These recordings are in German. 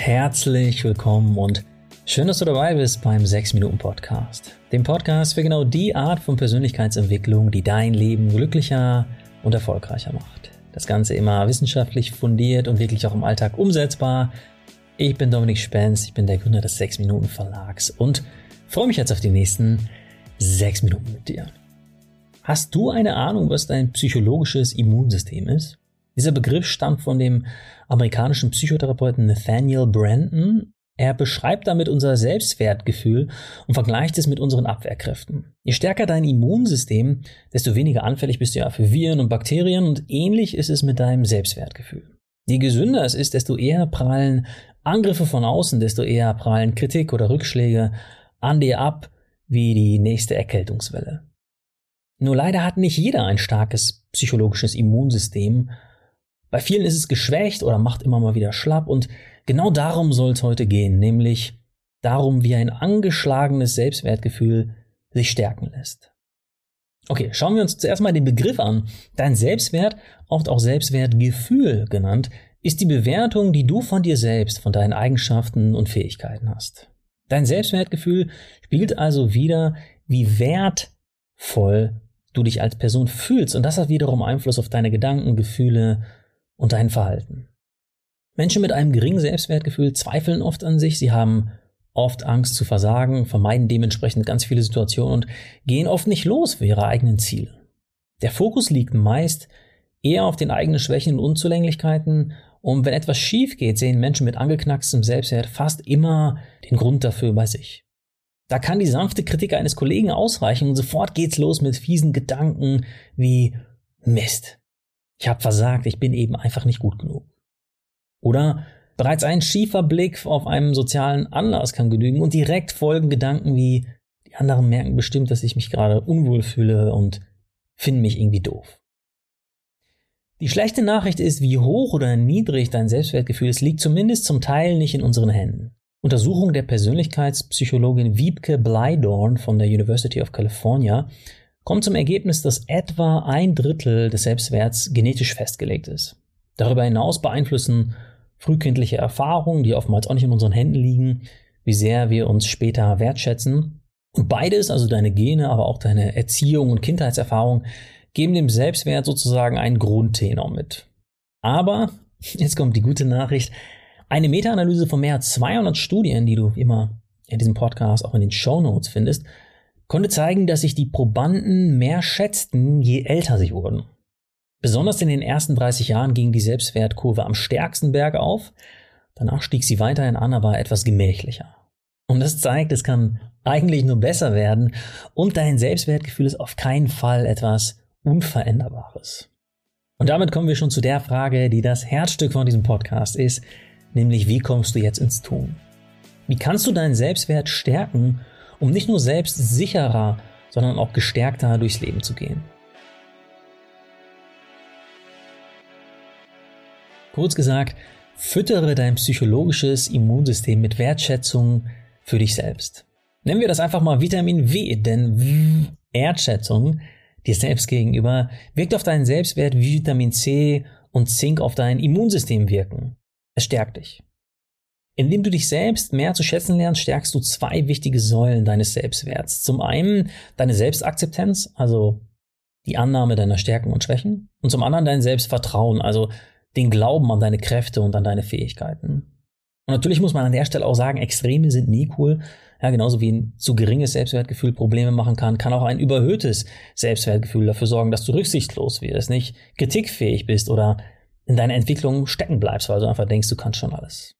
Herzlich willkommen und schön, dass du dabei bist beim 6 Minuten Podcast. Dem Podcast für genau die Art von Persönlichkeitsentwicklung, die dein Leben glücklicher und erfolgreicher macht. Das Ganze immer wissenschaftlich fundiert und wirklich auch im Alltag umsetzbar. Ich bin Dominik Spenz, ich bin der Gründer des 6 Minuten Verlags und freue mich jetzt auf die nächsten 6 Minuten mit dir. Hast du eine Ahnung, was dein psychologisches Immunsystem ist? Dieser Begriff stammt von dem amerikanischen Psychotherapeuten Nathaniel Brandon. Er beschreibt damit unser Selbstwertgefühl und vergleicht es mit unseren Abwehrkräften. Je stärker dein Immunsystem, desto weniger anfällig bist du ja für Viren und Bakterien und ähnlich ist es mit deinem Selbstwertgefühl. Je gesünder es ist, desto eher prallen Angriffe von außen, desto eher prallen Kritik oder Rückschläge an dir ab wie die nächste Erkältungswelle. Nur leider hat nicht jeder ein starkes psychologisches Immunsystem bei vielen ist es geschwächt oder macht immer mal wieder schlapp und genau darum soll es heute gehen, nämlich darum, wie ein angeschlagenes Selbstwertgefühl sich stärken lässt. Okay, schauen wir uns zuerst mal den Begriff an. Dein Selbstwert, oft auch Selbstwertgefühl genannt, ist die Bewertung, die du von dir selbst, von deinen Eigenschaften und Fähigkeiten hast. Dein Selbstwertgefühl spiegelt also wieder, wie wertvoll du dich als Person fühlst und das hat wiederum Einfluss auf deine Gedanken, Gefühle und dein Verhalten. Menschen mit einem geringen Selbstwertgefühl zweifeln oft an sich, sie haben oft Angst zu versagen, vermeiden dementsprechend ganz viele Situationen und gehen oft nicht los für ihre eigenen Ziele. Der Fokus liegt meist eher auf den eigenen Schwächen und Unzulänglichkeiten und wenn etwas schief geht, sehen Menschen mit angeknackstem Selbstwert fast immer den Grund dafür bei sich. Da kann die sanfte Kritik eines Kollegen ausreichen und sofort geht's los mit fiesen Gedanken wie Mist. Ich habe versagt, ich bin eben einfach nicht gut genug. Oder bereits ein schiefer Blick auf einen sozialen Anlass kann genügen und direkt folgen Gedanken wie, die anderen merken bestimmt, dass ich mich gerade unwohl fühle und finden mich irgendwie doof. Die schlechte Nachricht ist, wie hoch oder niedrig dein Selbstwertgefühl ist, liegt zumindest zum Teil nicht in unseren Händen. Untersuchungen der Persönlichkeitspsychologin Wiebke Bleidorn von der University of California kommt zum Ergebnis, dass etwa ein Drittel des Selbstwerts genetisch festgelegt ist. Darüber hinaus beeinflussen frühkindliche Erfahrungen, die oftmals auch nicht in unseren Händen liegen, wie sehr wir uns später wertschätzen. Und beides, also deine Gene, aber auch deine Erziehung und Kindheitserfahrung, geben dem Selbstwert sozusagen einen Grundtenor mit. Aber, jetzt kommt die gute Nachricht, eine Meta-Analyse von mehr als 200 Studien, die du immer in diesem Podcast auch in den Show Notes findest, konnte zeigen, dass sich die Probanden mehr schätzten, je älter sie wurden. Besonders in den ersten 30 Jahren ging die Selbstwertkurve am stärksten bergauf, danach stieg sie weiterhin an, aber etwas gemächlicher. Und das zeigt, es kann eigentlich nur besser werden und dein Selbstwertgefühl ist auf keinen Fall etwas Unveränderbares. Und damit kommen wir schon zu der Frage, die das Herzstück von diesem Podcast ist, nämlich wie kommst du jetzt ins Tun? Wie kannst du deinen Selbstwert stärken um nicht nur selbst sicherer, sondern auch gestärkter durchs Leben zu gehen. Kurz gesagt, füttere dein psychologisches Immunsystem mit Wertschätzung für dich selbst. Nennen wir das einfach mal Vitamin W, denn Wertschätzung dir selbst gegenüber wirkt auf deinen Selbstwert wie Vitamin C und Zink auf dein Immunsystem wirken. Es stärkt dich. Indem du dich selbst mehr zu schätzen lernst, stärkst du zwei wichtige Säulen deines Selbstwerts. Zum einen deine Selbstakzeptanz, also die Annahme deiner Stärken und Schwächen, und zum anderen dein Selbstvertrauen, also den Glauben an deine Kräfte und an deine Fähigkeiten. Und natürlich muss man an der Stelle auch sagen, Extreme sind nie cool. Ja, genauso wie ein zu geringes Selbstwertgefühl Probleme machen kann, kann auch ein überhöhtes Selbstwertgefühl dafür sorgen, dass du rücksichtslos wirst, nicht kritikfähig bist oder in deiner Entwicklung stecken bleibst, weil du einfach denkst, du kannst schon alles.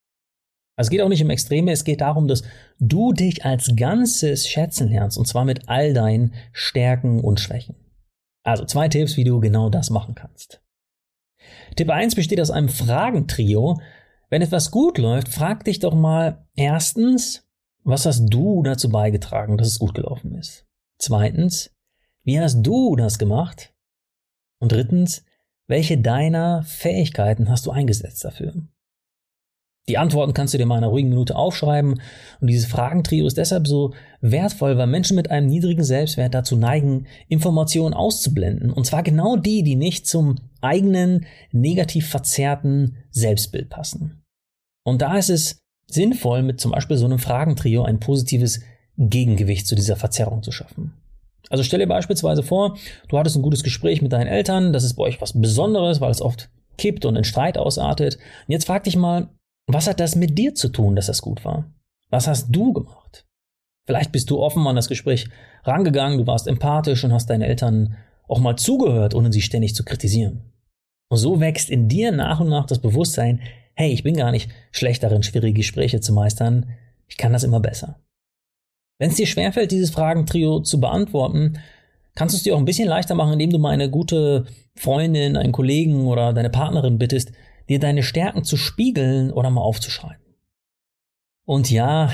Also es geht auch nicht um Extreme, es geht darum, dass du dich als Ganzes schätzen lernst und zwar mit all deinen Stärken und Schwächen. Also zwei Tipps, wie du genau das machen kannst. Tipp 1 besteht aus einem Fragentrio. Wenn etwas gut läuft, frag dich doch mal erstens, was hast du dazu beigetragen, dass es gut gelaufen ist? Zweitens, wie hast du das gemacht? Und drittens, welche deiner Fähigkeiten hast du eingesetzt dafür? Die Antworten kannst du dir mal in einer ruhigen Minute aufschreiben. Und dieses Fragentrio ist deshalb so wertvoll, weil Menschen mit einem niedrigen Selbstwert dazu neigen, Informationen auszublenden. Und zwar genau die, die nicht zum eigenen, negativ verzerrten Selbstbild passen. Und da ist es sinnvoll, mit zum Beispiel so einem Fragentrio ein positives Gegengewicht zu dieser Verzerrung zu schaffen. Also stell dir beispielsweise vor, du hattest ein gutes Gespräch mit deinen Eltern, das ist bei euch was Besonderes, weil es oft kippt und in Streit ausartet. Und jetzt frag dich mal, was hat das mit dir zu tun, dass das gut war? Was hast du gemacht? Vielleicht bist du offen an das Gespräch rangegangen, du warst empathisch und hast deinen Eltern auch mal zugehört, ohne sie ständig zu kritisieren. Und so wächst in dir nach und nach das Bewusstsein, hey, ich bin gar nicht schlecht darin, schwierige Gespräche zu meistern, ich kann das immer besser. Wenn es dir schwerfällt, dieses Fragentrio zu beantworten, kannst du es dir auch ein bisschen leichter machen, indem du mal eine gute Freundin, einen Kollegen oder deine Partnerin bittest, dir deine Stärken zu spiegeln oder mal aufzuschreiben. Und ja,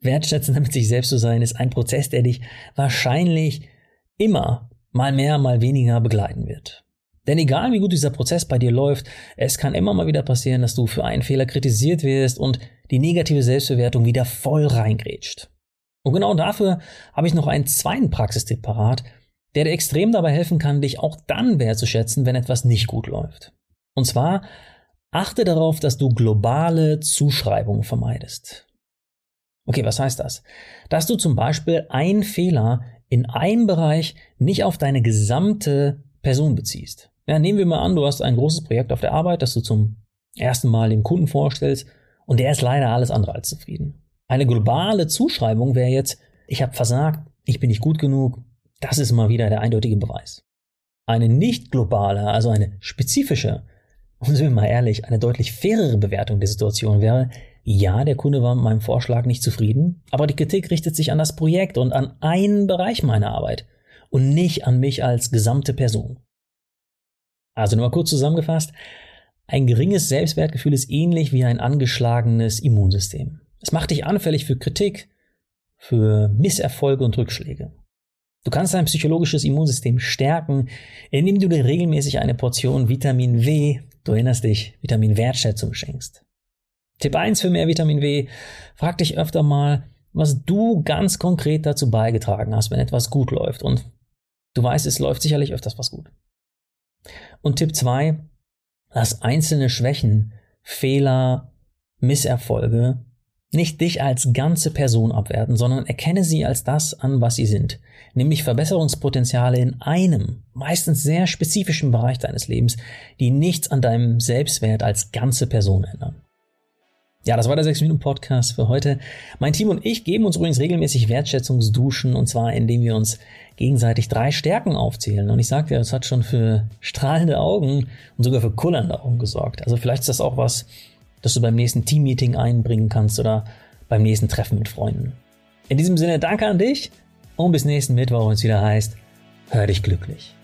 wertschätzender mit sich selbst zu sein, ist ein Prozess, der dich wahrscheinlich immer mal mehr, mal weniger begleiten wird. Denn egal wie gut dieser Prozess bei dir läuft, es kann immer mal wieder passieren, dass du für einen Fehler kritisiert wirst und die negative Selbstbewertung wieder voll reingrätscht. Und genau dafür habe ich noch einen zweiten Praxistipp parat, der dir extrem dabei helfen kann, dich auch dann wertzuschätzen, wenn etwas nicht gut läuft. Und zwar achte darauf, dass du globale Zuschreibungen vermeidest. Okay, was heißt das? Dass du zum Beispiel einen Fehler in einem Bereich nicht auf deine gesamte Person beziehst. Ja, nehmen wir mal an, du hast ein großes Projekt auf der Arbeit, das du zum ersten Mal dem Kunden vorstellst und der ist leider alles andere als zufrieden. Eine globale Zuschreibung wäre jetzt, ich habe versagt, ich bin nicht gut genug, das ist mal wieder der eindeutige Beweis. Eine nicht globale, also eine spezifische, und sind wir mal ehrlich, eine deutlich fairere Bewertung der Situation wäre, ja, der Kunde war mit meinem Vorschlag nicht zufrieden, aber die Kritik richtet sich an das Projekt und an einen Bereich meiner Arbeit und nicht an mich als gesamte Person. Also nur mal kurz zusammengefasst, ein geringes Selbstwertgefühl ist ähnlich wie ein angeschlagenes Immunsystem. Es macht dich anfällig für Kritik, für Misserfolge und Rückschläge. Du kannst dein psychologisches Immunsystem stärken, indem du dir regelmäßig eine Portion Vitamin W, du erinnerst dich, Vitamin Wertschätzung schenkst. Tipp 1 für mehr Vitamin W, frag dich öfter mal, was du ganz konkret dazu beigetragen hast, wenn etwas gut läuft. Und du weißt, es läuft sicherlich öfters was gut. Und Tipp 2, lass einzelne Schwächen, Fehler, Misserfolge nicht dich als ganze Person abwerten, sondern erkenne sie als das an, was sie sind, nämlich Verbesserungspotenziale in einem, meistens sehr spezifischen Bereich deines Lebens, die nichts an deinem Selbstwert als ganze Person ändern. Ja, das war der 6-Minuten-Podcast für heute. Mein Team und ich geben uns übrigens regelmäßig Wertschätzungsduschen und zwar indem wir uns gegenseitig drei Stärken aufzählen. Und ich sagte, das hat schon für strahlende Augen und sogar für kullernde Augen gesorgt. Also vielleicht ist das auch was, das du beim nächsten Teammeeting einbringen kannst oder beim nächsten Treffen mit Freunden. In diesem Sinne danke an dich und bis nächsten Mittwoch, wenn es wieder heißt, hör dich glücklich.